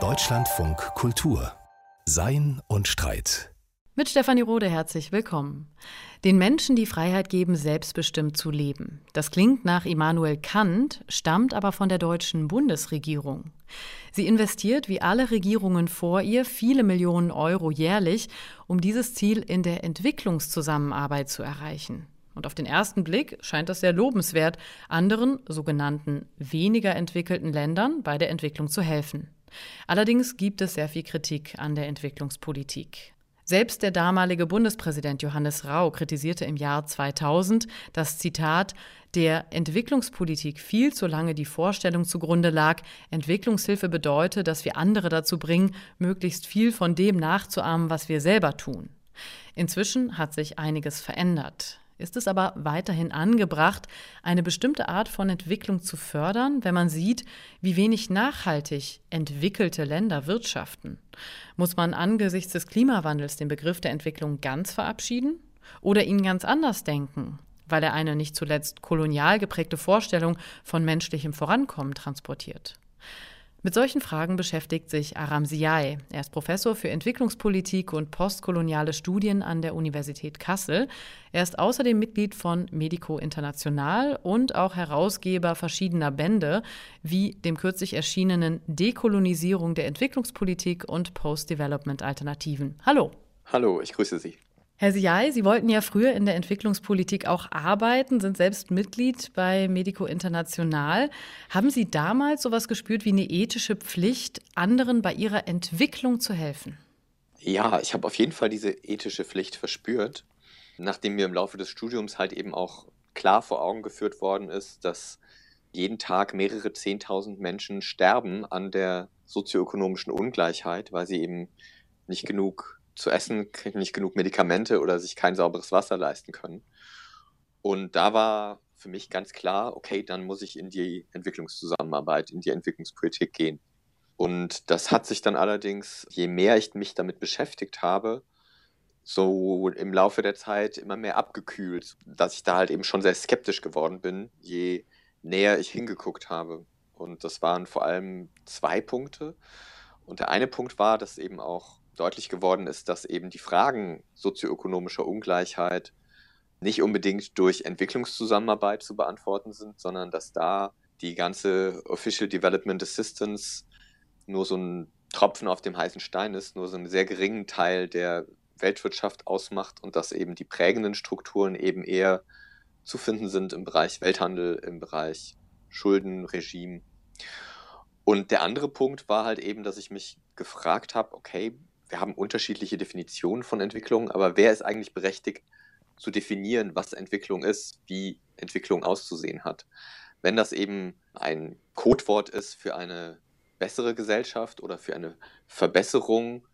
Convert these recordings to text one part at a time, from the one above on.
Deutschlandfunk Kultur Sein und Streit mit Stefanie Rode herzlich willkommen. Den Menschen die Freiheit geben, selbstbestimmt zu leben. Das klingt nach Immanuel Kant, stammt aber von der deutschen Bundesregierung. Sie investiert wie alle Regierungen vor ihr viele Millionen Euro jährlich, um dieses Ziel in der Entwicklungszusammenarbeit zu erreichen. Und auf den ersten Blick scheint das sehr lobenswert, anderen sogenannten weniger entwickelten Ländern bei der Entwicklung zu helfen. Allerdings gibt es sehr viel Kritik an der Entwicklungspolitik. Selbst der damalige Bundespräsident Johannes Rau kritisierte im Jahr 2000, dass Zitat der Entwicklungspolitik viel zu lange die Vorstellung zugrunde lag, Entwicklungshilfe bedeute, dass wir andere dazu bringen, möglichst viel von dem nachzuahmen, was wir selber tun. Inzwischen hat sich einiges verändert ist es aber weiterhin angebracht, eine bestimmte Art von Entwicklung zu fördern, wenn man sieht, wie wenig nachhaltig entwickelte Länder wirtschaften? Muss man angesichts des Klimawandels den Begriff der Entwicklung ganz verabschieden oder ihn ganz anders denken, weil er eine nicht zuletzt kolonial geprägte Vorstellung von menschlichem Vorankommen transportiert? Mit solchen Fragen beschäftigt sich Aram Siai. Er ist Professor für Entwicklungspolitik und postkoloniale Studien an der Universität Kassel. Er ist außerdem Mitglied von Medico International und auch Herausgeber verschiedener Bände, wie dem kürzlich erschienenen Dekolonisierung der Entwicklungspolitik und Post-Development Alternativen. Hallo. Hallo, ich grüße Sie. Herr Siai, Sie wollten ja früher in der Entwicklungspolitik auch arbeiten, sind selbst Mitglied bei Medico International. Haben Sie damals sowas gespürt wie eine ethische Pflicht, anderen bei ihrer Entwicklung zu helfen? Ja, ich habe auf jeden Fall diese ethische Pflicht verspürt, nachdem mir im Laufe des Studiums halt eben auch klar vor Augen geführt worden ist, dass jeden Tag mehrere Zehntausend Menschen sterben an der sozioökonomischen Ungleichheit, weil sie eben nicht genug zu essen, nicht genug Medikamente oder sich kein sauberes Wasser leisten können. Und da war für mich ganz klar, okay, dann muss ich in die Entwicklungszusammenarbeit, in die Entwicklungspolitik gehen. Und das hat sich dann allerdings, je mehr ich mich damit beschäftigt habe, so im Laufe der Zeit immer mehr abgekühlt, dass ich da halt eben schon sehr skeptisch geworden bin, je näher ich hingeguckt habe. Und das waren vor allem zwei Punkte. Und der eine Punkt war, dass eben auch deutlich geworden ist, dass eben die Fragen sozioökonomischer Ungleichheit nicht unbedingt durch Entwicklungszusammenarbeit zu beantworten sind, sondern dass da die ganze Official Development Assistance nur so ein Tropfen auf dem heißen Stein ist, nur so einen sehr geringen Teil der Weltwirtschaft ausmacht und dass eben die prägenden Strukturen eben eher zu finden sind im Bereich Welthandel, im Bereich Schuldenregime. Und der andere Punkt war halt eben, dass ich mich gefragt habe, okay, wir haben unterschiedliche Definitionen von Entwicklung, aber wer ist eigentlich berechtigt zu definieren, was Entwicklung ist, wie Entwicklung auszusehen hat? Wenn das eben ein Codewort ist für eine bessere Gesellschaft oder für eine Verbesserung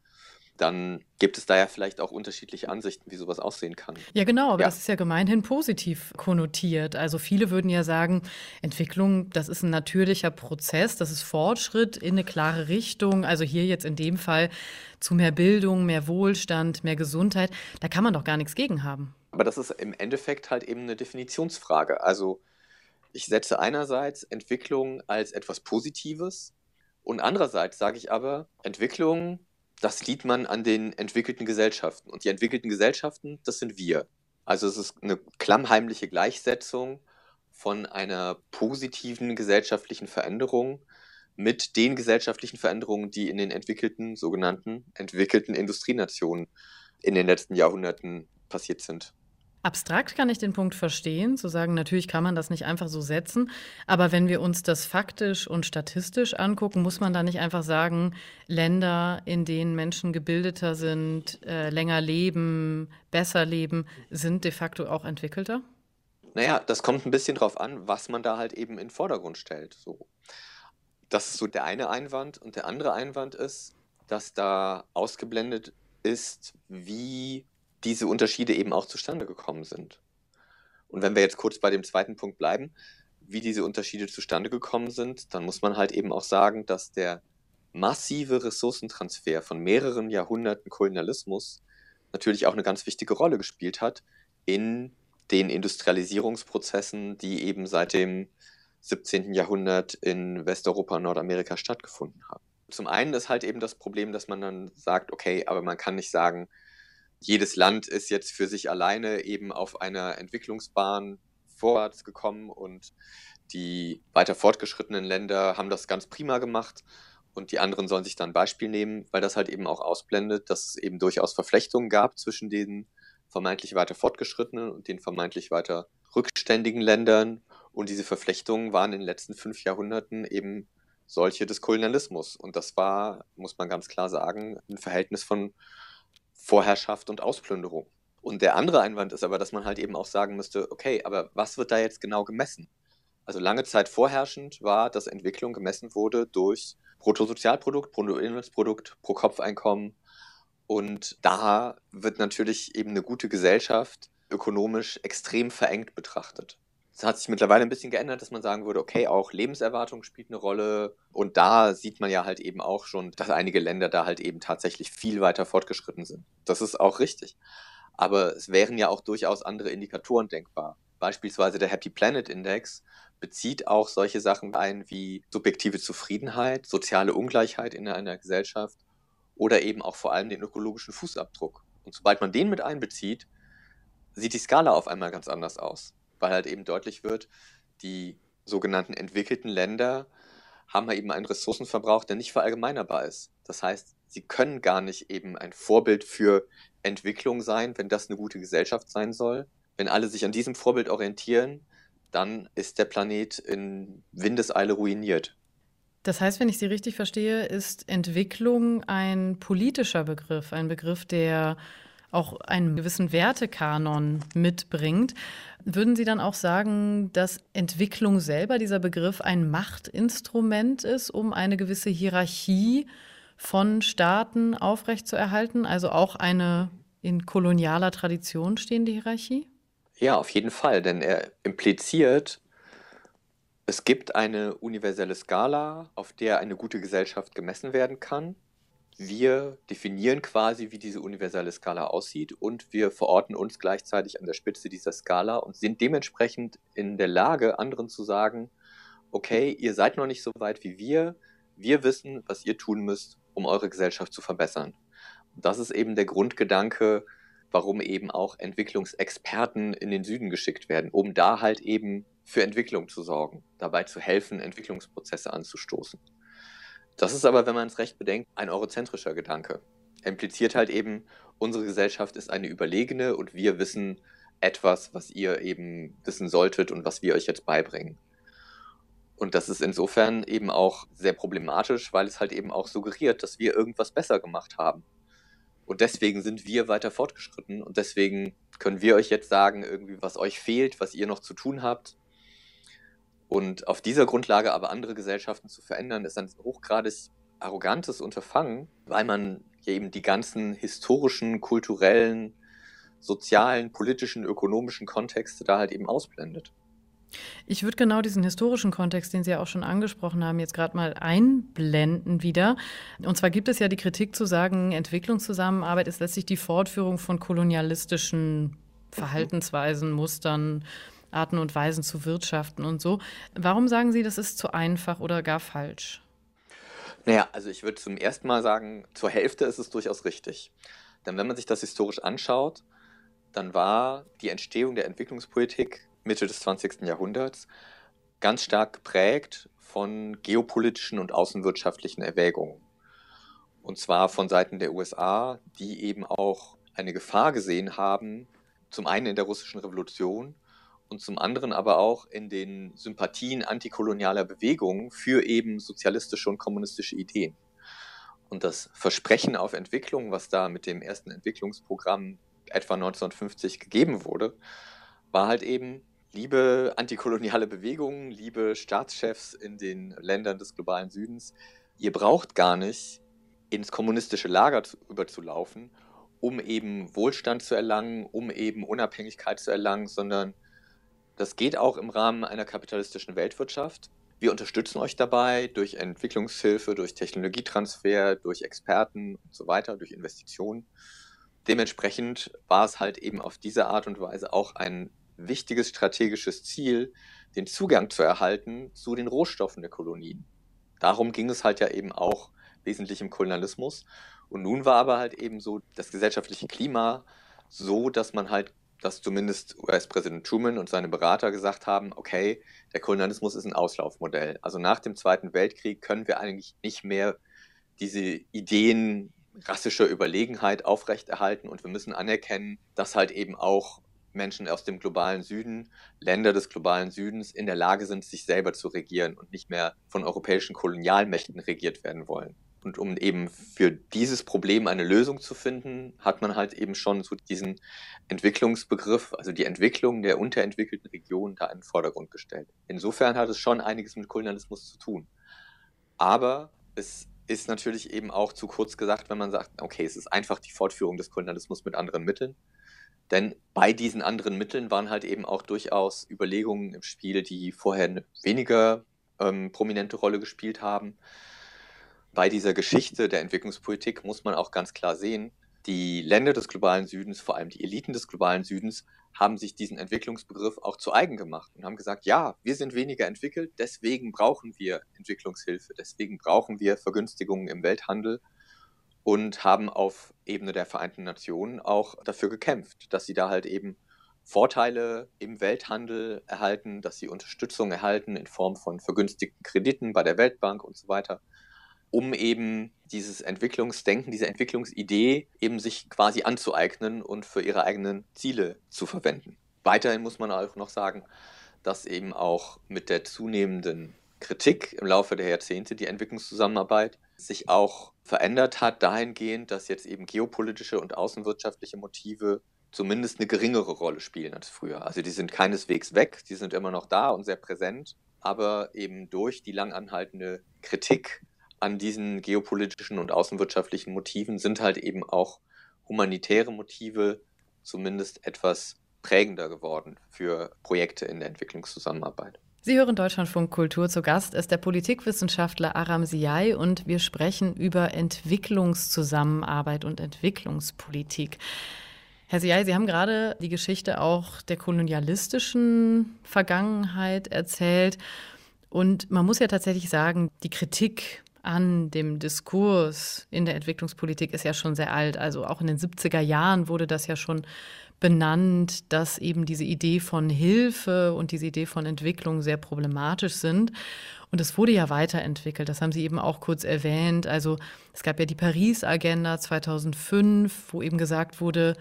dann gibt es da ja vielleicht auch unterschiedliche Ansichten, wie sowas aussehen kann. Ja, genau, aber ja. das ist ja gemeinhin positiv konnotiert. Also viele würden ja sagen, Entwicklung, das ist ein natürlicher Prozess, das ist Fortschritt in eine klare Richtung. Also hier jetzt in dem Fall zu mehr Bildung, mehr Wohlstand, mehr Gesundheit. Da kann man doch gar nichts gegen haben. Aber das ist im Endeffekt halt eben eine Definitionsfrage. Also ich setze einerseits Entwicklung als etwas Positives und andererseits sage ich aber, Entwicklung das sieht man an den entwickelten Gesellschaften. Und die entwickelten Gesellschaften, das sind wir. Also es ist eine klammheimliche Gleichsetzung von einer positiven gesellschaftlichen Veränderung mit den gesellschaftlichen Veränderungen, die in den entwickelten, sogenannten entwickelten Industrienationen in den letzten Jahrhunderten passiert sind. Abstrakt kann ich den Punkt verstehen, zu sagen, natürlich kann man das nicht einfach so setzen, aber wenn wir uns das faktisch und statistisch angucken, muss man da nicht einfach sagen, Länder, in denen Menschen gebildeter sind, äh, länger leben, besser leben, sind de facto auch entwickelter? Naja, das kommt ein bisschen drauf an, was man da halt eben in den Vordergrund stellt. So. Das ist so der eine Einwand. Und der andere Einwand ist, dass da ausgeblendet ist, wie diese Unterschiede eben auch zustande gekommen sind. Und wenn wir jetzt kurz bei dem zweiten Punkt bleiben, wie diese Unterschiede zustande gekommen sind, dann muss man halt eben auch sagen, dass der massive Ressourcentransfer von mehreren Jahrhunderten Kolonialismus natürlich auch eine ganz wichtige Rolle gespielt hat in den Industrialisierungsprozessen, die eben seit dem 17. Jahrhundert in Westeuropa und Nordamerika stattgefunden haben. Zum einen ist halt eben das Problem, dass man dann sagt, okay, aber man kann nicht sagen, jedes Land ist jetzt für sich alleine eben auf einer Entwicklungsbahn vorwärts gekommen und die weiter fortgeschrittenen Länder haben das ganz prima gemacht und die anderen sollen sich dann Beispiel nehmen, weil das halt eben auch ausblendet, dass es eben durchaus Verflechtungen gab zwischen den vermeintlich weiter fortgeschrittenen und den vermeintlich weiter rückständigen Ländern. Und diese Verflechtungen waren in den letzten fünf Jahrhunderten eben solche des Kolonialismus. Und das war, muss man ganz klar sagen, ein Verhältnis von Vorherrschaft und Ausplünderung. Und der andere Einwand ist aber, dass man halt eben auch sagen müsste, okay, aber was wird da jetzt genau gemessen? Also lange Zeit vorherrschend war, dass Entwicklung gemessen wurde durch Bruttosozialprodukt, Bruttoinlandsprodukt, Pro-Kopf-Einkommen. Und da wird natürlich eben eine gute Gesellschaft ökonomisch extrem verengt betrachtet. Es hat sich mittlerweile ein bisschen geändert, dass man sagen würde, okay, auch Lebenserwartung spielt eine Rolle. Und da sieht man ja halt eben auch schon, dass einige Länder da halt eben tatsächlich viel weiter fortgeschritten sind. Das ist auch richtig. Aber es wären ja auch durchaus andere Indikatoren denkbar. Beispielsweise der Happy Planet Index bezieht auch solche Sachen ein wie subjektive Zufriedenheit, soziale Ungleichheit in einer Gesellschaft oder eben auch vor allem den ökologischen Fußabdruck. Und sobald man den mit einbezieht, sieht die Skala auf einmal ganz anders aus, weil halt eben deutlich wird, die sogenannten entwickelten Länder haben eben einen Ressourcenverbrauch, der nicht verallgemeinerbar ist. Das heißt, sie können gar nicht eben ein Vorbild für Entwicklung sein, wenn das eine gute Gesellschaft sein soll. Wenn alle sich an diesem Vorbild orientieren, dann ist der Planet in Windeseile ruiniert. Das heißt, wenn ich Sie richtig verstehe, ist Entwicklung ein politischer Begriff, ein Begriff, der auch einen gewissen Wertekanon mitbringt. Würden Sie dann auch sagen, dass Entwicklung selber, dieser Begriff, ein Machtinstrument ist, um eine gewisse Hierarchie von Staaten aufrechtzuerhalten? Also auch eine in kolonialer Tradition stehende Hierarchie? Ja, auf jeden Fall, denn er impliziert, es gibt eine universelle Skala, auf der eine gute Gesellschaft gemessen werden kann. Wir definieren quasi, wie diese universelle Skala aussieht und wir verorten uns gleichzeitig an der Spitze dieser Skala und sind dementsprechend in der Lage, anderen zu sagen, okay, ihr seid noch nicht so weit wie wir, wir wissen, was ihr tun müsst, um eure Gesellschaft zu verbessern. Und das ist eben der Grundgedanke warum eben auch Entwicklungsexperten in den Süden geschickt werden, um da halt eben für Entwicklung zu sorgen, dabei zu helfen, Entwicklungsprozesse anzustoßen. Das ist aber, wenn man es recht bedenkt, ein eurozentrischer Gedanke. Er impliziert halt eben, unsere Gesellschaft ist eine überlegene und wir wissen etwas, was ihr eben wissen solltet und was wir euch jetzt beibringen. Und das ist insofern eben auch sehr problematisch, weil es halt eben auch suggeriert, dass wir irgendwas besser gemacht haben. Und deswegen sind wir weiter fortgeschritten und deswegen können wir euch jetzt sagen, irgendwie, was euch fehlt, was ihr noch zu tun habt. Und auf dieser Grundlage aber andere Gesellschaften zu verändern, ist ein hochgradig arrogantes Unterfangen, weil man ja eben die ganzen historischen, kulturellen, sozialen, politischen, ökonomischen Kontexte da halt eben ausblendet. Ich würde genau diesen historischen Kontext, den Sie ja auch schon angesprochen haben, jetzt gerade mal einblenden wieder. Und zwar gibt es ja die Kritik zu sagen, Entwicklungszusammenarbeit ist letztlich die Fortführung von kolonialistischen Verhaltensweisen, Mustern, Arten und Weisen zu wirtschaften und so. Warum sagen Sie, das ist zu einfach oder gar falsch? Naja, also ich würde zum ersten Mal sagen, zur Hälfte ist es durchaus richtig. Denn wenn man sich das historisch anschaut, dann war die Entstehung der Entwicklungspolitik Mitte des 20. Jahrhunderts ganz stark geprägt von geopolitischen und außenwirtschaftlichen Erwägungen. Und zwar von Seiten der USA, die eben auch eine Gefahr gesehen haben, zum einen in der russischen Revolution und zum anderen aber auch in den Sympathien antikolonialer Bewegungen für eben sozialistische und kommunistische Ideen. Und das Versprechen auf Entwicklung, was da mit dem ersten Entwicklungsprogramm etwa 1950 gegeben wurde, war halt eben, liebe antikoloniale Bewegungen, liebe Staatschefs in den Ländern des globalen Südens, ihr braucht gar nicht ins kommunistische Lager zu, überzulaufen, um eben Wohlstand zu erlangen, um eben Unabhängigkeit zu erlangen, sondern das geht auch im Rahmen einer kapitalistischen Weltwirtschaft. Wir unterstützen euch dabei durch Entwicklungshilfe, durch Technologietransfer, durch Experten und so weiter, durch Investitionen. Dementsprechend war es halt eben auf diese Art und Weise auch ein wichtiges strategisches Ziel, den Zugang zu erhalten zu den Rohstoffen der Kolonien. Darum ging es halt ja eben auch wesentlich im Kolonialismus. Und nun war aber halt eben so das gesellschaftliche Klima so, dass man halt, dass zumindest US-Präsident Truman und seine Berater gesagt haben, okay, der Kolonialismus ist ein Auslaufmodell. Also nach dem Zweiten Weltkrieg können wir eigentlich nicht mehr diese Ideen rassischer Überlegenheit aufrechterhalten und wir müssen anerkennen, dass halt eben auch Menschen aus dem globalen Süden, Länder des globalen Südens in der Lage sind, sich selber zu regieren und nicht mehr von europäischen Kolonialmächten regiert werden wollen. Und um eben für dieses Problem eine Lösung zu finden, hat man halt eben schon so diesen Entwicklungsbegriff, also die Entwicklung der unterentwickelten Regionen da in den Vordergrund gestellt. Insofern hat es schon einiges mit Kolonialismus zu tun. Aber es ist natürlich eben auch zu kurz gesagt, wenn man sagt, okay, es ist einfach die Fortführung des Kolonialismus mit anderen Mitteln. Denn bei diesen anderen Mitteln waren halt eben auch durchaus Überlegungen im Spiel, die vorher eine weniger ähm, prominente Rolle gespielt haben. Bei dieser Geschichte der Entwicklungspolitik muss man auch ganz klar sehen, die Länder des globalen Südens, vor allem die Eliten des globalen Südens, haben sich diesen Entwicklungsbegriff auch zu eigen gemacht und haben gesagt, ja, wir sind weniger entwickelt, deswegen brauchen wir Entwicklungshilfe, deswegen brauchen wir Vergünstigungen im Welthandel und haben auf Ebene der Vereinten Nationen auch dafür gekämpft, dass sie da halt eben Vorteile im Welthandel erhalten, dass sie Unterstützung erhalten in Form von vergünstigten Krediten bei der Weltbank und so weiter um eben dieses Entwicklungsdenken, diese Entwicklungsidee eben sich quasi anzueignen und für ihre eigenen Ziele zu verwenden. Weiterhin muss man auch noch sagen, dass eben auch mit der zunehmenden Kritik im Laufe der Jahrzehnte die Entwicklungszusammenarbeit sich auch verändert hat, dahingehend, dass jetzt eben geopolitische und außenwirtschaftliche Motive zumindest eine geringere Rolle spielen als früher. Also die sind keineswegs weg, die sind immer noch da und sehr präsent, aber eben durch die lang anhaltende Kritik an diesen geopolitischen und außenwirtschaftlichen Motiven sind halt eben auch humanitäre Motive zumindest etwas prägender geworden für Projekte in der Entwicklungszusammenarbeit. Sie hören Deutschlandfunk Kultur. Zu Gast ist der Politikwissenschaftler Aram Siai und wir sprechen über Entwicklungszusammenarbeit und Entwicklungspolitik. Herr Siai, Sie haben gerade die Geschichte auch der kolonialistischen Vergangenheit erzählt. Und man muss ja tatsächlich sagen, die Kritik an dem Diskurs in der Entwicklungspolitik ist ja schon sehr alt. Also auch in den 70er Jahren wurde das ja schon benannt, dass eben diese Idee von Hilfe und diese Idee von Entwicklung sehr problematisch sind. Und es wurde ja weiterentwickelt. Das haben Sie eben auch kurz erwähnt. Also es gab ja die Paris-Agenda 2005, wo eben gesagt wurde,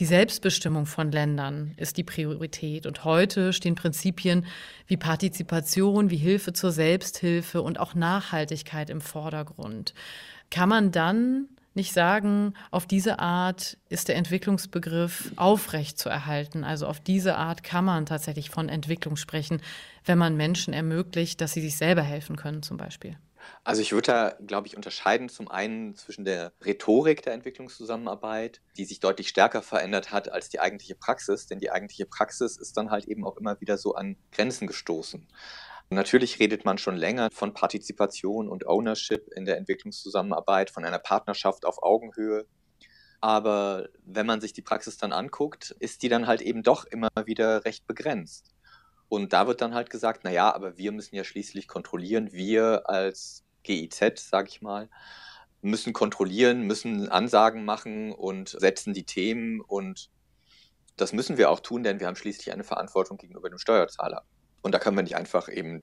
die Selbstbestimmung von Ländern ist die Priorität. Und heute stehen Prinzipien wie Partizipation, wie Hilfe zur Selbsthilfe und auch Nachhaltigkeit im Vordergrund. Kann man dann nicht sagen, auf diese Art ist der Entwicklungsbegriff aufrecht zu erhalten. Also auf diese Art kann man tatsächlich von Entwicklung sprechen, wenn man Menschen ermöglicht, dass sie sich selber helfen können zum Beispiel. Also ich würde da, glaube ich, unterscheiden zum einen zwischen der Rhetorik der Entwicklungszusammenarbeit, die sich deutlich stärker verändert hat als die eigentliche Praxis, denn die eigentliche Praxis ist dann halt eben auch immer wieder so an Grenzen gestoßen. Natürlich redet man schon länger von Partizipation und Ownership in der Entwicklungszusammenarbeit, von einer Partnerschaft auf Augenhöhe. Aber wenn man sich die Praxis dann anguckt, ist die dann halt eben doch immer wieder recht begrenzt. Und da wird dann halt gesagt, naja, aber wir müssen ja schließlich kontrollieren, wir als GIZ, sag ich mal, müssen kontrollieren, müssen Ansagen machen und setzen die Themen und das müssen wir auch tun, denn wir haben schließlich eine Verantwortung gegenüber dem Steuerzahler. Und da können wir nicht einfach eben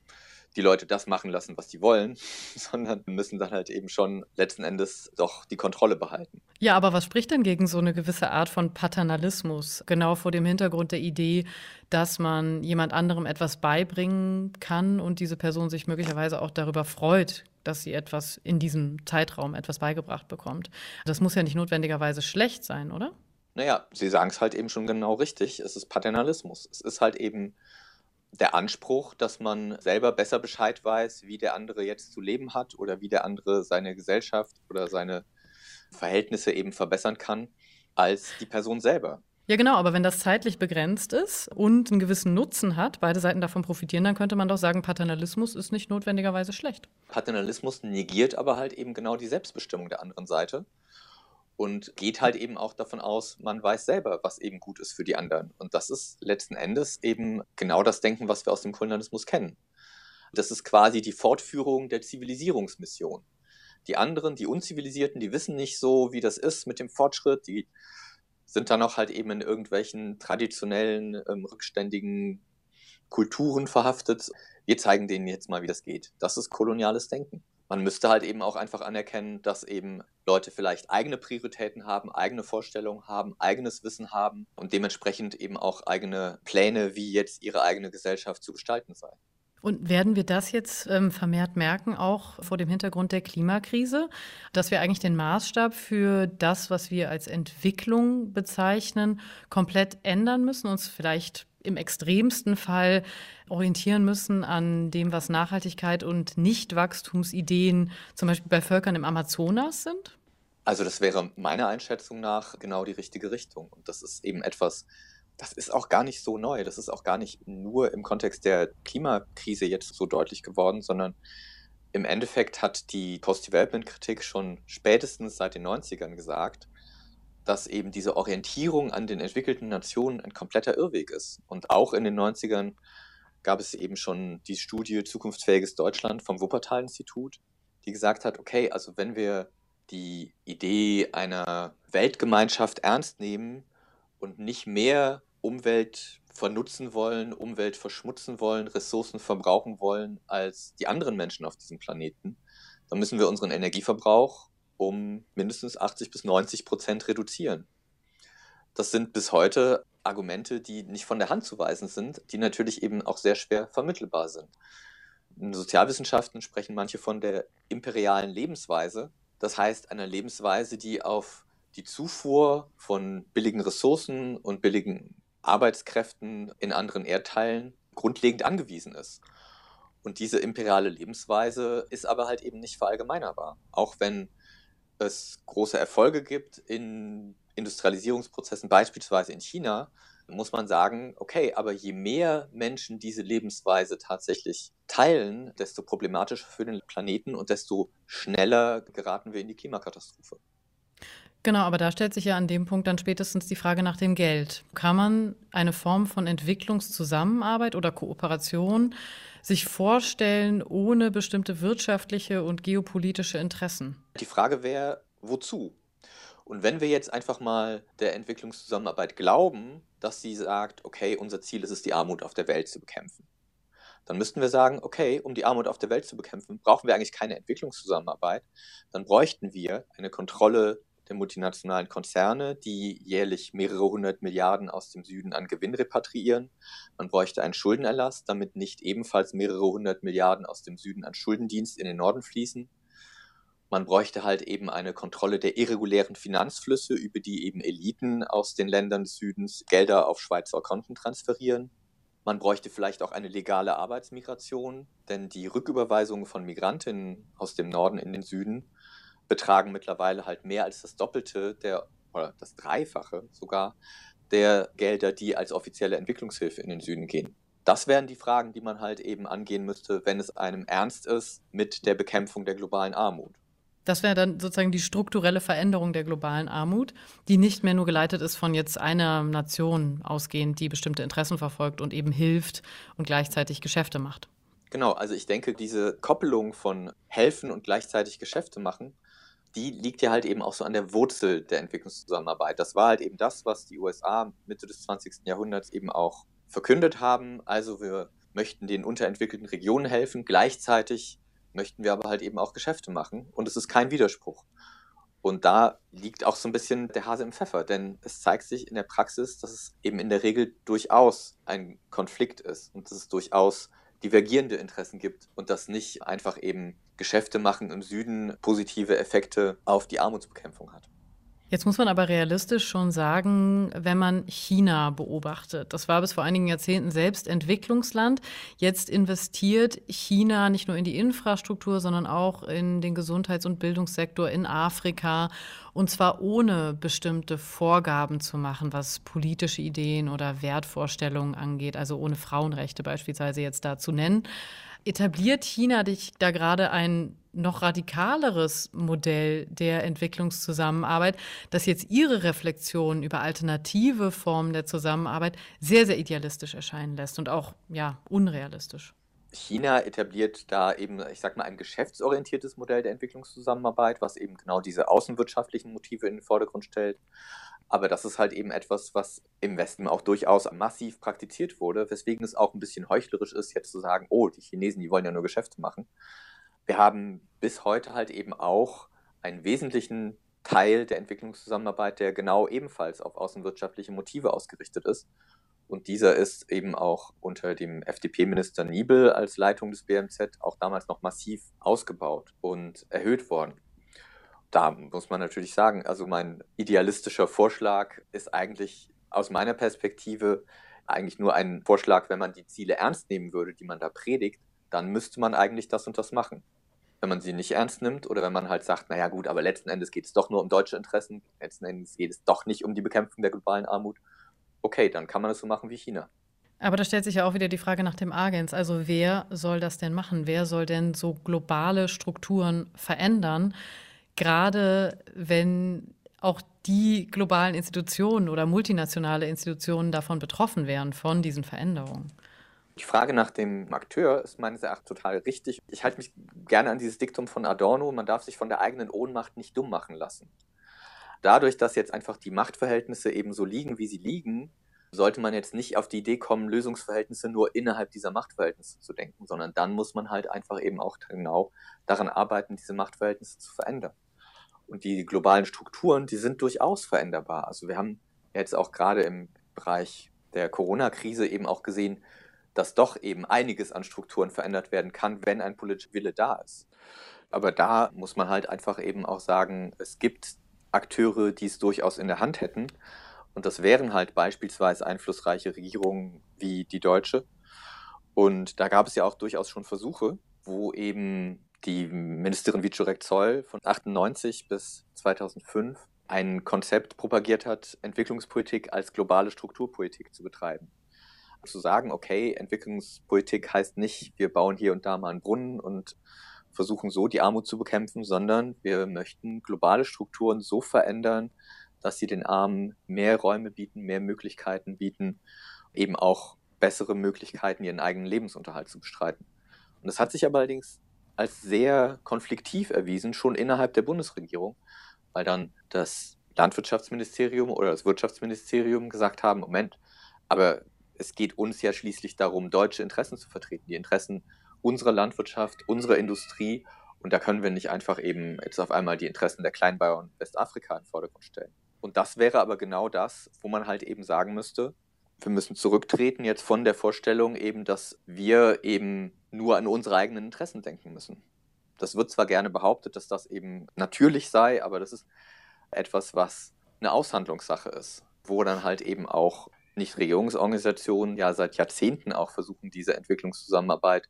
die Leute das machen lassen, was sie wollen, sondern müssen dann halt eben schon letzten Endes doch die Kontrolle behalten. Ja, aber was spricht denn gegen so eine gewisse Art von Paternalismus? Genau vor dem Hintergrund der Idee, dass man jemand anderem etwas beibringen kann und diese Person sich möglicherweise auch darüber freut, dass sie etwas in diesem Zeitraum etwas beigebracht bekommt. Das muss ja nicht notwendigerweise schlecht sein, oder? Naja, Sie sagen es halt eben schon genau richtig. Es ist Paternalismus. Es ist halt eben der Anspruch, dass man selber besser Bescheid weiß, wie der andere jetzt zu leben hat oder wie der andere seine Gesellschaft oder seine Verhältnisse eben verbessern kann, als die Person selber. Ja, genau, aber wenn das zeitlich begrenzt ist und einen gewissen Nutzen hat, beide Seiten davon profitieren, dann könnte man doch sagen, Paternalismus ist nicht notwendigerweise schlecht. Paternalismus negiert aber halt eben genau die Selbstbestimmung der anderen Seite. Und geht halt eben auch davon aus, man weiß selber, was eben gut ist für die anderen. Und das ist letzten Endes eben genau das Denken, was wir aus dem Kolonialismus kennen. Das ist quasi die Fortführung der Zivilisierungsmission. Die anderen, die Unzivilisierten, die wissen nicht so, wie das ist mit dem Fortschritt, die sind dann auch halt eben in irgendwelchen traditionellen, ähm, rückständigen Kulturen verhaftet. Wir zeigen denen jetzt mal, wie das geht. Das ist koloniales Denken. Man müsste halt eben auch einfach anerkennen, dass eben Leute vielleicht eigene Prioritäten haben, eigene Vorstellungen haben, eigenes Wissen haben und dementsprechend eben auch eigene Pläne, wie jetzt ihre eigene Gesellschaft zu gestalten sei. Und werden wir das jetzt ähm, vermehrt merken, auch vor dem Hintergrund der Klimakrise, dass wir eigentlich den Maßstab für das, was wir als Entwicklung bezeichnen, komplett ändern müssen, uns vielleicht im extremsten Fall orientieren müssen an dem, was Nachhaltigkeit und Nichtwachstumsideen zum Beispiel bei Völkern im Amazonas sind? Also das wäre meiner Einschätzung nach genau die richtige Richtung. Und das ist eben etwas, das ist auch gar nicht so neu. Das ist auch gar nicht nur im Kontext der Klimakrise jetzt so deutlich geworden, sondern im Endeffekt hat die Post-Development-Kritik schon spätestens seit den 90ern gesagt, dass eben diese Orientierung an den entwickelten Nationen ein kompletter Irrweg ist. Und auch in den 90ern gab es eben schon die Studie Zukunftsfähiges Deutschland vom Wuppertal-Institut, die gesagt hat, okay, also wenn wir die Idee einer Weltgemeinschaft ernst nehmen und nicht mehr Umwelt vernutzen wollen, Umwelt verschmutzen wollen, Ressourcen verbrauchen wollen als die anderen Menschen auf diesem Planeten, dann müssen wir unseren Energieverbrauch um mindestens 80 bis 90 Prozent reduzieren. Das sind bis heute Argumente, die nicht von der Hand zu weisen sind, die natürlich eben auch sehr schwer vermittelbar sind. In Sozialwissenschaften sprechen manche von der imperialen Lebensweise, das heißt einer Lebensweise, die auf die Zufuhr von billigen Ressourcen und billigen Arbeitskräften in anderen Erdteilen grundlegend angewiesen ist. Und diese imperiale Lebensweise ist aber halt eben nicht verallgemeinerbar. Auch wenn es große Erfolge gibt in Industrialisierungsprozessen, beispielsweise in China, muss man sagen, okay, aber je mehr Menschen diese Lebensweise tatsächlich teilen, desto problematischer für den Planeten und desto schneller geraten wir in die Klimakatastrophe. Genau, aber da stellt sich ja an dem Punkt dann spätestens die Frage nach dem Geld. Kann man eine Form von Entwicklungszusammenarbeit oder Kooperation sich vorstellen ohne bestimmte wirtschaftliche und geopolitische Interessen? Die Frage wäre, wozu? Und wenn wir jetzt einfach mal der Entwicklungszusammenarbeit glauben, dass sie sagt, okay, unser Ziel ist es, die Armut auf der Welt zu bekämpfen, dann müssten wir sagen, okay, um die Armut auf der Welt zu bekämpfen, brauchen wir eigentlich keine Entwicklungszusammenarbeit, dann bräuchten wir eine Kontrolle der multinationalen Konzerne, die jährlich mehrere hundert Milliarden aus dem Süden an Gewinn repatriieren. Man bräuchte einen Schuldenerlass, damit nicht ebenfalls mehrere hundert Milliarden aus dem Süden an Schuldendienst in den Norden fließen. Man bräuchte halt eben eine Kontrolle der irregulären Finanzflüsse, über die eben Eliten aus den Ländern des Südens Gelder auf Schweizer Konten transferieren. Man bräuchte vielleicht auch eine legale Arbeitsmigration, denn die Rücküberweisungen von Migrantinnen aus dem Norden in den Süden betragen mittlerweile halt mehr als das Doppelte der, oder das Dreifache sogar, der Gelder, die als offizielle Entwicklungshilfe in den Süden gehen. Das wären die Fragen, die man halt eben angehen müsste, wenn es einem ernst ist mit der Bekämpfung der globalen Armut. Das wäre dann sozusagen die strukturelle Veränderung der globalen Armut, die nicht mehr nur geleitet ist von jetzt einer Nation ausgehend, die bestimmte Interessen verfolgt und eben hilft und gleichzeitig Geschäfte macht. Genau, also ich denke, diese Koppelung von helfen und gleichzeitig Geschäfte machen die liegt ja halt eben auch so an der Wurzel der Entwicklungszusammenarbeit. Das war halt eben das, was die USA Mitte des 20. Jahrhunderts eben auch verkündet haben. Also wir möchten den unterentwickelten Regionen helfen, gleichzeitig möchten wir aber halt eben auch Geschäfte machen und es ist kein Widerspruch. Und da liegt auch so ein bisschen der Hase im Pfeffer, denn es zeigt sich in der Praxis, dass es eben in der Regel durchaus ein Konflikt ist und dass es durchaus divergierende Interessen gibt und dass nicht einfach eben Geschäfte machen im Süden positive Effekte auf die Armutsbekämpfung hat. Jetzt muss man aber realistisch schon sagen, wenn man China beobachtet, das war bis vor einigen Jahrzehnten selbst Entwicklungsland. Jetzt investiert China nicht nur in die Infrastruktur, sondern auch in den Gesundheits- und Bildungssektor in Afrika. Und zwar ohne bestimmte Vorgaben zu machen, was politische Ideen oder Wertvorstellungen angeht, also ohne Frauenrechte beispielsweise jetzt da zu nennen. Etabliert China dich da gerade ein noch radikaleres Modell der Entwicklungszusammenarbeit, das jetzt Ihre Reflexion über alternative Formen der Zusammenarbeit sehr, sehr idealistisch erscheinen lässt und auch ja unrealistisch. China etabliert da eben, ich sag mal, ein geschäftsorientiertes Modell der Entwicklungszusammenarbeit, was eben genau diese außenwirtschaftlichen Motive in den Vordergrund stellt. Aber das ist halt eben etwas, was im Westen auch durchaus massiv praktiziert wurde, weswegen es auch ein bisschen heuchlerisch ist, jetzt zu sagen, oh, die Chinesen, die wollen ja nur Geschäfte machen. Wir haben bis heute halt eben auch einen wesentlichen Teil der Entwicklungszusammenarbeit, der genau ebenfalls auf außenwirtschaftliche Motive ausgerichtet ist. Und dieser ist eben auch unter dem FDP-Minister Niebel als Leitung des BMZ auch damals noch massiv ausgebaut und erhöht worden. Da muss man natürlich sagen, also mein idealistischer Vorschlag ist eigentlich aus meiner Perspektive eigentlich nur ein Vorschlag, wenn man die Ziele ernst nehmen würde, die man da predigt, dann müsste man eigentlich das und das machen. Wenn man sie nicht ernst nimmt oder wenn man halt sagt, naja gut, aber letzten Endes geht es doch nur um deutsche Interessen, letzten Endes geht es doch nicht um die Bekämpfung der globalen Armut, okay, dann kann man es so machen wie China. Aber da stellt sich ja auch wieder die Frage nach dem Agens. Also wer soll das denn machen? Wer soll denn so globale Strukturen verändern? Gerade wenn auch die globalen Institutionen oder multinationale Institutionen davon betroffen wären, von diesen Veränderungen. Die Frage nach dem Akteur ist meines Erachtens total richtig. Ich halte mich gerne an dieses Diktum von Adorno, man darf sich von der eigenen Ohnmacht nicht dumm machen lassen. Dadurch, dass jetzt einfach die Machtverhältnisse eben so liegen, wie sie liegen, sollte man jetzt nicht auf die Idee kommen, Lösungsverhältnisse nur innerhalb dieser Machtverhältnisse zu denken, sondern dann muss man halt einfach eben auch genau daran arbeiten, diese Machtverhältnisse zu verändern. Und die globalen Strukturen, die sind durchaus veränderbar. Also wir haben jetzt auch gerade im Bereich der Corona-Krise eben auch gesehen, dass doch eben einiges an Strukturen verändert werden kann, wenn ein politischer Wille da ist. Aber da muss man halt einfach eben auch sagen, es gibt Akteure, die es durchaus in der Hand hätten. Und das wären halt beispielsweise einflussreiche Regierungen wie die deutsche. Und da gab es ja auch durchaus schon Versuche, wo eben die Ministerin Wiczorek Zoll von 98 bis 2005 ein Konzept propagiert hat, Entwicklungspolitik als globale Strukturpolitik zu betreiben. Zu sagen, okay, Entwicklungspolitik heißt nicht, wir bauen hier und da mal einen Brunnen und versuchen so die Armut zu bekämpfen, sondern wir möchten globale Strukturen so verändern, dass sie den Armen mehr Räume bieten, mehr Möglichkeiten bieten, eben auch bessere Möglichkeiten, ihren eigenen Lebensunterhalt zu bestreiten. Und das hat sich aber allerdings als sehr konfliktiv erwiesen, schon innerhalb der Bundesregierung, weil dann das Landwirtschaftsministerium oder das Wirtschaftsministerium gesagt haben, Moment, aber es geht uns ja schließlich darum, deutsche Interessen zu vertreten, die Interessen unserer Landwirtschaft, unserer Industrie. Und da können wir nicht einfach eben jetzt auf einmal die Interessen der Kleinbauern Westafrika in den Vordergrund stellen. Und das wäre aber genau das, wo man halt eben sagen müsste, wir müssen zurücktreten jetzt von der Vorstellung eben, dass wir eben nur an unsere eigenen Interessen denken müssen. Das wird zwar gerne behauptet, dass das eben natürlich sei, aber das ist etwas, was eine Aushandlungssache ist, wo dann halt eben auch Nichtregierungsorganisationen ja seit Jahrzehnten auch versuchen, diese Entwicklungszusammenarbeit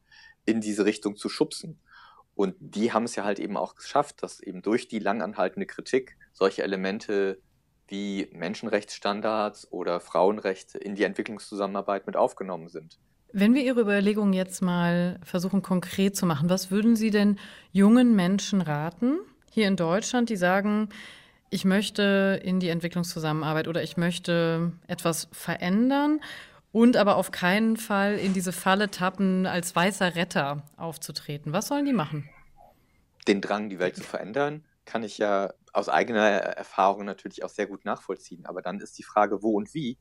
in diese Richtung zu schubsen. Und die haben es ja halt eben auch geschafft, dass eben durch die langanhaltende Kritik solche Elemente wie Menschenrechtsstandards oder Frauenrechte in die Entwicklungszusammenarbeit mit aufgenommen sind. Wenn wir Ihre Überlegungen jetzt mal versuchen konkret zu machen, was würden Sie denn jungen Menschen raten, hier in Deutschland, die sagen, ich möchte in die Entwicklungszusammenarbeit oder ich möchte etwas verändern und aber auf keinen Fall in diese Falle tappen, als weißer Retter aufzutreten. Was sollen die machen? Den Drang, die Welt zu verändern, kann ich ja aus eigener Erfahrung natürlich auch sehr gut nachvollziehen. Aber dann ist die Frage, wo und wie.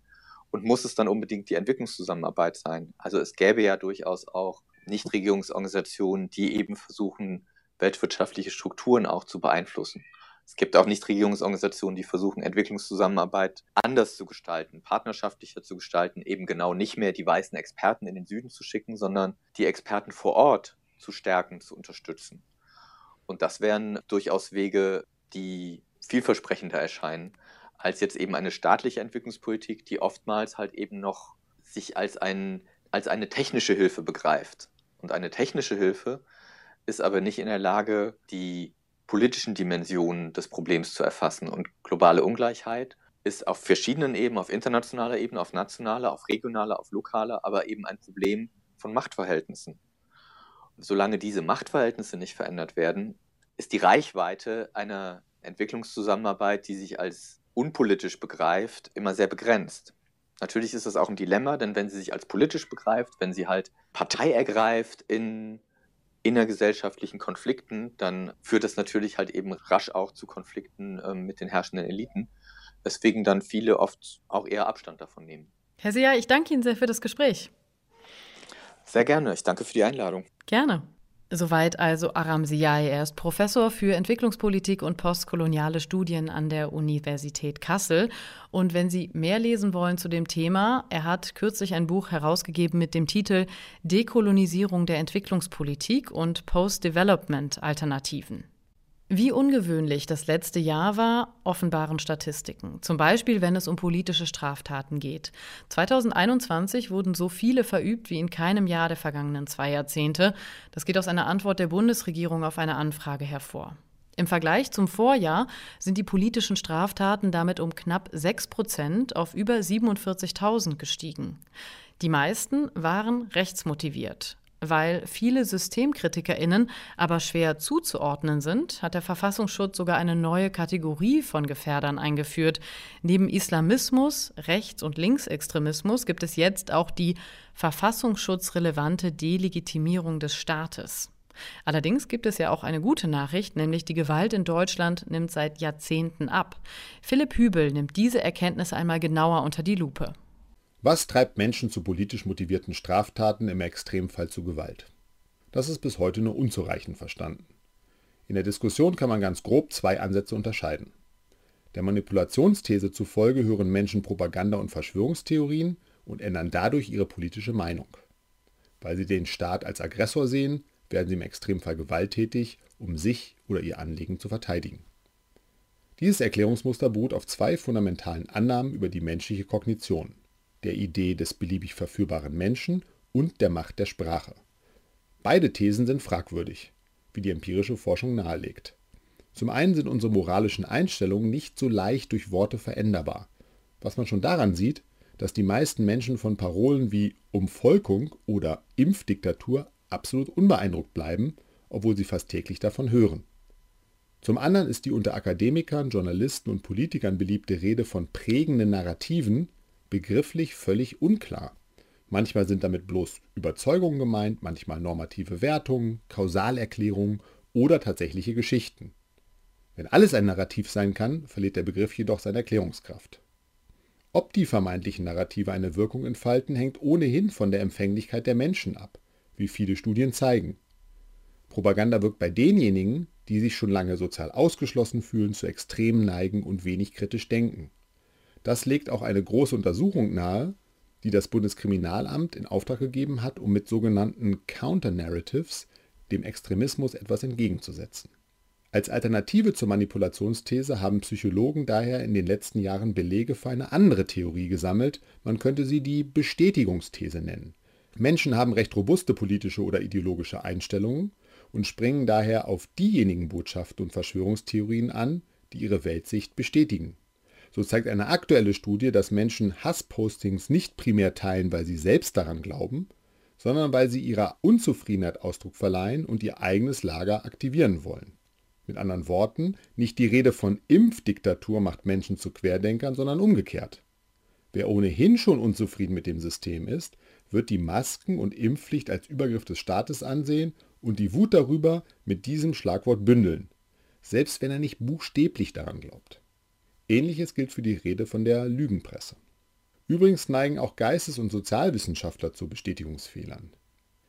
Und muss es dann unbedingt die Entwicklungszusammenarbeit sein? Also es gäbe ja durchaus auch Nichtregierungsorganisationen, die eben versuchen, weltwirtschaftliche Strukturen auch zu beeinflussen. Es gibt auch Nichtregierungsorganisationen, die versuchen, Entwicklungszusammenarbeit anders zu gestalten, partnerschaftlicher zu gestalten, eben genau nicht mehr die weißen Experten in den Süden zu schicken, sondern die Experten vor Ort zu stärken, zu unterstützen. Und das wären durchaus Wege, die vielversprechender erscheinen, als jetzt eben eine staatliche Entwicklungspolitik, die oftmals halt eben noch sich als, ein, als eine technische Hilfe begreift. Und eine technische Hilfe ist aber nicht in der Lage, die politischen Dimensionen des Problems zu erfassen. Und globale Ungleichheit ist auf verschiedenen Ebenen, auf internationaler Ebene, auf nationaler, auf regionaler, auf lokaler, aber eben ein Problem von Machtverhältnissen. solange diese Machtverhältnisse nicht verändert werden, ist die Reichweite einer Entwicklungszusammenarbeit, die sich als unpolitisch begreift, immer sehr begrenzt. Natürlich ist das auch ein Dilemma, denn wenn sie sich als politisch begreift, wenn sie halt Partei ergreift in innergesellschaftlichen Konflikten, dann führt das natürlich halt eben rasch auch zu Konflikten äh, mit den herrschenden Eliten, weswegen dann viele oft auch eher Abstand davon nehmen. Herr Seher, ich danke Ihnen sehr für das Gespräch. Sehr gerne. Ich danke für die Einladung. Gerne. Soweit also Aram Siai. Er ist Professor für Entwicklungspolitik und postkoloniale Studien an der Universität Kassel. Und wenn Sie mehr lesen wollen zu dem Thema, er hat kürzlich ein Buch herausgegeben mit dem Titel Dekolonisierung der Entwicklungspolitik und Post-Development Alternativen. Wie ungewöhnlich das letzte Jahr war, offenbaren Statistiken. Zum Beispiel, wenn es um politische Straftaten geht. 2021 wurden so viele verübt wie in keinem Jahr der vergangenen zwei Jahrzehnte. Das geht aus einer Antwort der Bundesregierung auf eine Anfrage hervor. Im Vergleich zum Vorjahr sind die politischen Straftaten damit um knapp 6 Prozent auf über 47.000 gestiegen. Die meisten waren rechtsmotiviert. Weil viele SystemkritikerInnen aber schwer zuzuordnen sind, hat der Verfassungsschutz sogar eine neue Kategorie von Gefährdern eingeführt. Neben Islamismus, Rechts- und Linksextremismus gibt es jetzt auch die verfassungsschutzrelevante Delegitimierung des Staates. Allerdings gibt es ja auch eine gute Nachricht, nämlich die Gewalt in Deutschland nimmt seit Jahrzehnten ab. Philipp Hübel nimmt diese Erkenntnis einmal genauer unter die Lupe. Was treibt Menschen zu politisch motivierten Straftaten, im Extremfall zu Gewalt? Das ist bis heute nur unzureichend verstanden. In der Diskussion kann man ganz grob zwei Ansätze unterscheiden. Der Manipulationsthese zufolge hören Menschen Propaganda und Verschwörungstheorien und ändern dadurch ihre politische Meinung. Weil sie den Staat als Aggressor sehen, werden sie im Extremfall gewalttätig, um sich oder ihr Anliegen zu verteidigen. Dieses Erklärungsmuster beruht auf zwei fundamentalen Annahmen über die menschliche Kognition der Idee des beliebig verführbaren Menschen und der Macht der Sprache. Beide Thesen sind fragwürdig, wie die empirische Forschung nahelegt. Zum einen sind unsere moralischen Einstellungen nicht so leicht durch Worte veränderbar, was man schon daran sieht, dass die meisten Menschen von Parolen wie Umvolkung oder Impfdiktatur absolut unbeeindruckt bleiben, obwohl sie fast täglich davon hören. Zum anderen ist die unter Akademikern, Journalisten und Politikern beliebte Rede von prägenden Narrativen begrifflich völlig unklar. Manchmal sind damit bloß Überzeugungen gemeint, manchmal normative Wertungen, Kausalerklärungen oder tatsächliche Geschichten. Wenn alles ein Narrativ sein kann, verliert der Begriff jedoch seine Erklärungskraft. Ob die vermeintlichen Narrative eine Wirkung entfalten, hängt ohnehin von der Empfänglichkeit der Menschen ab, wie viele Studien zeigen. Propaganda wirkt bei denjenigen, die sich schon lange sozial ausgeschlossen fühlen, zu Extremen neigen und wenig kritisch denken. Das legt auch eine große Untersuchung nahe, die das Bundeskriminalamt in Auftrag gegeben hat, um mit sogenannten Counter-Narratives dem Extremismus etwas entgegenzusetzen. Als Alternative zur Manipulationsthese haben Psychologen daher in den letzten Jahren Belege für eine andere Theorie gesammelt, man könnte sie die Bestätigungsthese nennen. Menschen haben recht robuste politische oder ideologische Einstellungen und springen daher auf diejenigen Botschaften und Verschwörungstheorien an, die ihre Weltsicht bestätigen. So zeigt eine aktuelle Studie, dass Menschen Hasspostings nicht primär teilen, weil sie selbst daran glauben, sondern weil sie ihrer Unzufriedenheit Ausdruck verleihen und ihr eigenes Lager aktivieren wollen. Mit anderen Worten, nicht die Rede von Impfdiktatur macht Menschen zu Querdenkern, sondern umgekehrt. Wer ohnehin schon unzufrieden mit dem System ist, wird die Masken- und Impfpflicht als Übergriff des Staates ansehen und die Wut darüber mit diesem Schlagwort bündeln, selbst wenn er nicht buchstäblich daran glaubt. Ähnliches gilt für die Rede von der Lügenpresse. Übrigens neigen auch Geistes- und Sozialwissenschaftler zu Bestätigungsfehlern.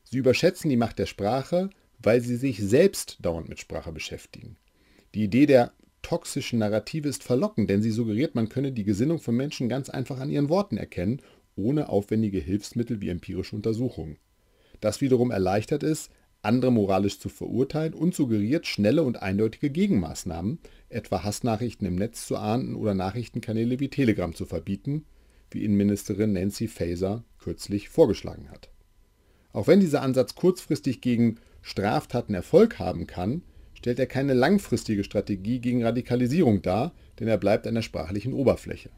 Sie überschätzen die Macht der Sprache, weil sie sich selbst dauernd mit Sprache beschäftigen. Die Idee der toxischen Narrative ist verlockend, denn sie suggeriert, man könne die Gesinnung von Menschen ganz einfach an ihren Worten erkennen, ohne aufwendige Hilfsmittel wie empirische Untersuchungen. Das wiederum erleichtert es, andere moralisch zu verurteilen und suggeriert schnelle und eindeutige Gegenmaßnahmen, etwa Hassnachrichten im Netz zu ahnden oder Nachrichtenkanäle wie Telegram zu verbieten, wie Innenministerin Nancy Faeser kürzlich vorgeschlagen hat. Auch wenn dieser Ansatz kurzfristig gegen Straftaten Erfolg haben kann, stellt er keine langfristige Strategie gegen Radikalisierung dar, denn er bleibt an der sprachlichen Oberfläche.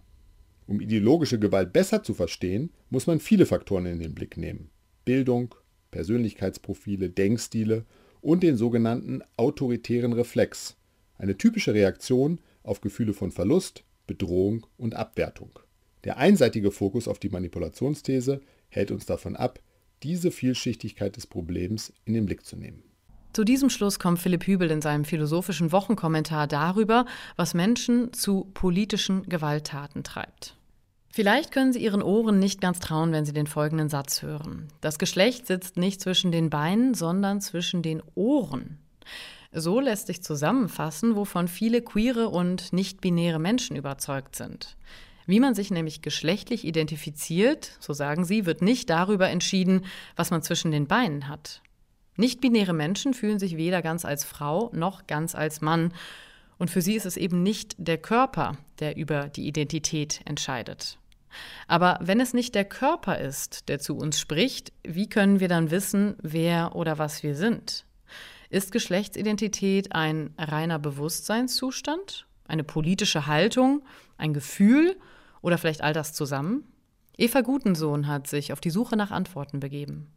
Um ideologische Gewalt besser zu verstehen, muss man viele Faktoren in den Blick nehmen. Bildung, Persönlichkeitsprofile, Denkstile und den sogenannten autoritären Reflex, eine typische Reaktion auf Gefühle von Verlust, Bedrohung und Abwertung. Der einseitige Fokus auf die Manipulationsthese hält uns davon ab, diese Vielschichtigkeit des Problems in den Blick zu nehmen. Zu diesem Schluss kommt Philipp Hübel in seinem philosophischen Wochenkommentar darüber, was Menschen zu politischen Gewalttaten treibt. Vielleicht können Sie Ihren Ohren nicht ganz trauen, wenn Sie den folgenden Satz hören. Das Geschlecht sitzt nicht zwischen den Beinen, sondern zwischen den Ohren. So lässt sich zusammenfassen, wovon viele queere und nicht-binäre Menschen überzeugt sind. Wie man sich nämlich geschlechtlich identifiziert, so sagen sie, wird nicht darüber entschieden, was man zwischen den Beinen hat. Nicht-binäre Menschen fühlen sich weder ganz als Frau noch ganz als Mann. Und für sie ist es eben nicht der Körper, der über die Identität entscheidet. Aber wenn es nicht der Körper ist, der zu uns spricht, wie können wir dann wissen, wer oder was wir sind? Ist Geschlechtsidentität ein reiner Bewusstseinszustand, eine politische Haltung, ein Gefühl? Oder vielleicht all das zusammen? Eva Gutensohn hat sich auf die Suche nach Antworten begeben.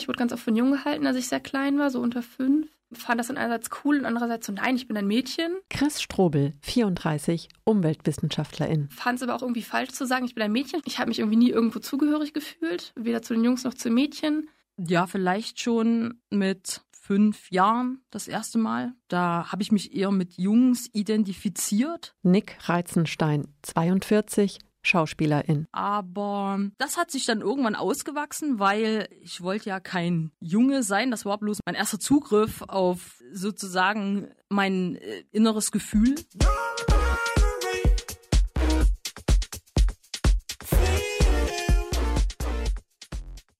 Ich wurde ganz oft von jung gehalten, als ich sehr klein war, so unter fünf fand das dann einerseits cool und andererseits so, nein, ich bin ein Mädchen. Chris Strobel, 34, Umweltwissenschaftlerin. Fand es aber auch irgendwie falsch zu sagen, ich bin ein Mädchen. Ich habe mich irgendwie nie irgendwo zugehörig gefühlt, weder zu den Jungs noch zu den Mädchen. Ja, vielleicht schon mit fünf Jahren das erste Mal. Da habe ich mich eher mit Jungs identifiziert. Nick Reizenstein, 42, Schauspielerin. Aber das hat sich dann irgendwann ausgewachsen, weil ich wollte ja kein Junge sein. Das war bloß mein erster Zugriff auf sozusagen mein äh, inneres Gefühl.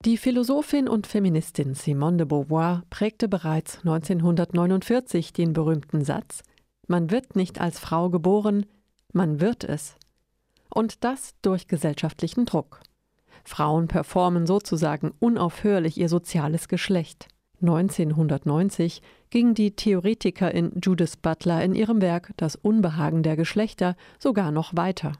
Die Philosophin und Feministin Simone de Beauvoir prägte bereits 1949 den berühmten Satz Man wird nicht als Frau geboren, man wird es. Und das durch gesellschaftlichen Druck. Frauen performen sozusagen unaufhörlich ihr soziales Geschlecht. 1990 ging die Theoretikerin Judith Butler in ihrem Werk Das Unbehagen der Geschlechter sogar noch weiter.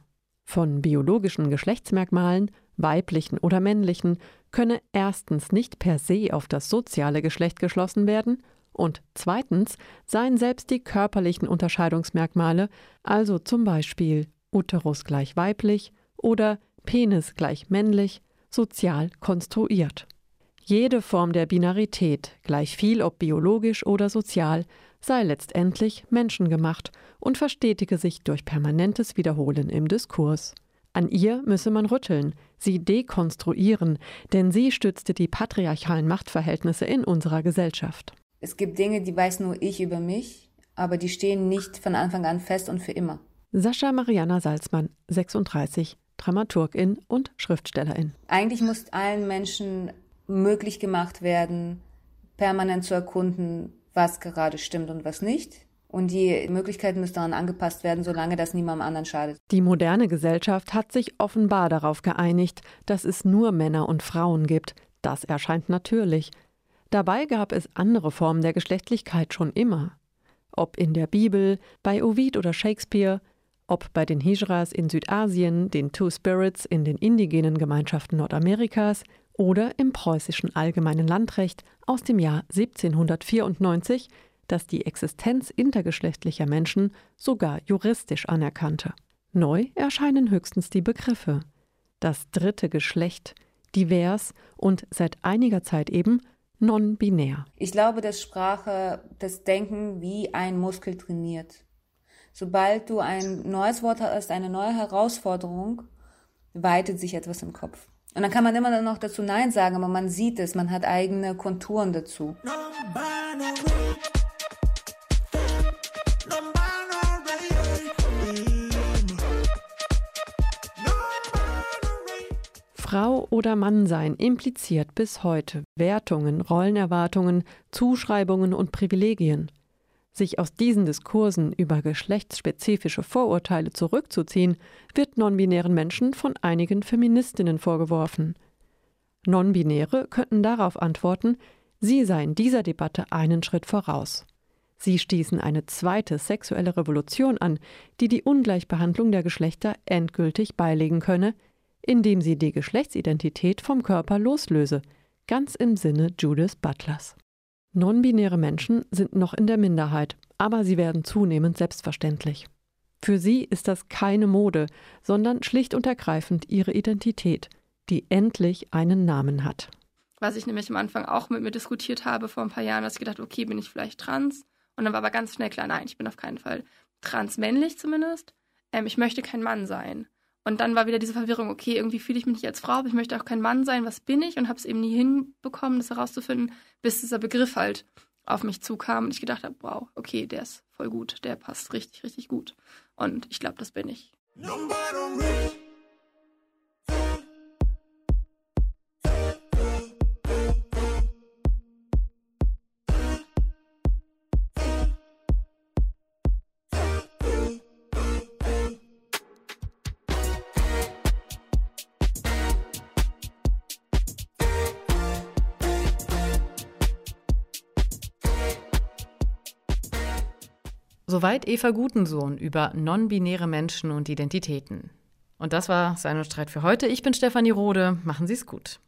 Von biologischen Geschlechtsmerkmalen, weiblichen oder männlichen, könne erstens nicht per se auf das soziale Geschlecht geschlossen werden und zweitens seien selbst die körperlichen Unterscheidungsmerkmale, also zum Beispiel Uterus gleich weiblich oder Penis gleich männlich, sozial konstruiert. Jede Form der Binarität, gleich viel ob biologisch oder sozial, sei letztendlich menschengemacht und verstetige sich durch permanentes Wiederholen im Diskurs. An ihr müsse man rütteln, sie dekonstruieren, denn sie stützte die patriarchalen Machtverhältnisse in unserer Gesellschaft. Es gibt Dinge, die weiß nur ich über mich, aber die stehen nicht von Anfang an fest und für immer. Sascha Mariana Salzmann, 36, Dramaturgin und Schriftstellerin. Eigentlich muss allen Menschen möglich gemacht werden, permanent zu erkunden, was gerade stimmt und was nicht. Und die Möglichkeiten müssen daran angepasst werden, solange das niemandem anderen schadet. Die moderne Gesellschaft hat sich offenbar darauf geeinigt, dass es nur Männer und Frauen gibt. Das erscheint natürlich. Dabei gab es andere Formen der Geschlechtlichkeit schon immer. Ob in der Bibel, bei Ovid oder Shakespeare, ob bei den Hijras in Südasien, den Two Spirits in den indigenen Gemeinschaften Nordamerikas oder im preußischen Allgemeinen Landrecht aus dem Jahr 1794, das die Existenz intergeschlechtlicher Menschen sogar juristisch anerkannte. Neu erscheinen höchstens die Begriffe. Das dritte Geschlecht, divers und seit einiger Zeit eben non-binär. Ich glaube, dass Sprache das Denken wie ein Muskel trainiert. Sobald du ein neues Wort hast, eine neue Herausforderung, weitet sich etwas im Kopf. Und dann kann man immer noch dazu Nein sagen, aber man sieht es, man hat eigene Konturen dazu. Frau oder Mann sein impliziert bis heute Wertungen, Rollenerwartungen, Zuschreibungen und Privilegien. Sich aus diesen Diskursen über geschlechtsspezifische Vorurteile zurückzuziehen, wird nonbinären Menschen von einigen Feministinnen vorgeworfen. Nonbinäre könnten darauf antworten, sie seien dieser Debatte einen Schritt voraus. Sie stießen eine zweite sexuelle Revolution an, die die Ungleichbehandlung der Geschlechter endgültig beilegen könne, indem sie die Geschlechtsidentität vom Körper loslöse, ganz im Sinne Judith Butlers. Non-binäre Menschen sind noch in der Minderheit, aber sie werden zunehmend selbstverständlich. Für sie ist das keine Mode, sondern schlicht und ergreifend ihre Identität, die endlich einen Namen hat. Was ich nämlich am Anfang auch mit mir diskutiert habe vor ein paar Jahren, dass ich gedacht, okay, bin ich vielleicht trans? Und dann war aber ganz schnell klar, nein, ich bin auf keinen Fall transmännlich zumindest. Ähm, ich möchte kein Mann sein. Und dann war wieder diese Verwirrung, okay, irgendwie fühle ich mich nicht als Frau, aber ich möchte auch kein Mann sein, was bin ich? Und habe es eben nie hinbekommen, das herauszufinden, bis dieser Begriff halt auf mich zukam und ich gedacht habe, wow, okay, der ist voll gut, der passt richtig, richtig gut. Und ich glaube, das bin ich. Soweit Eva Gutensohn über non-binäre Menschen und Identitäten. Und das war Sein und Streit für heute. Ich bin Stefanie Rode. Machen Sie es gut.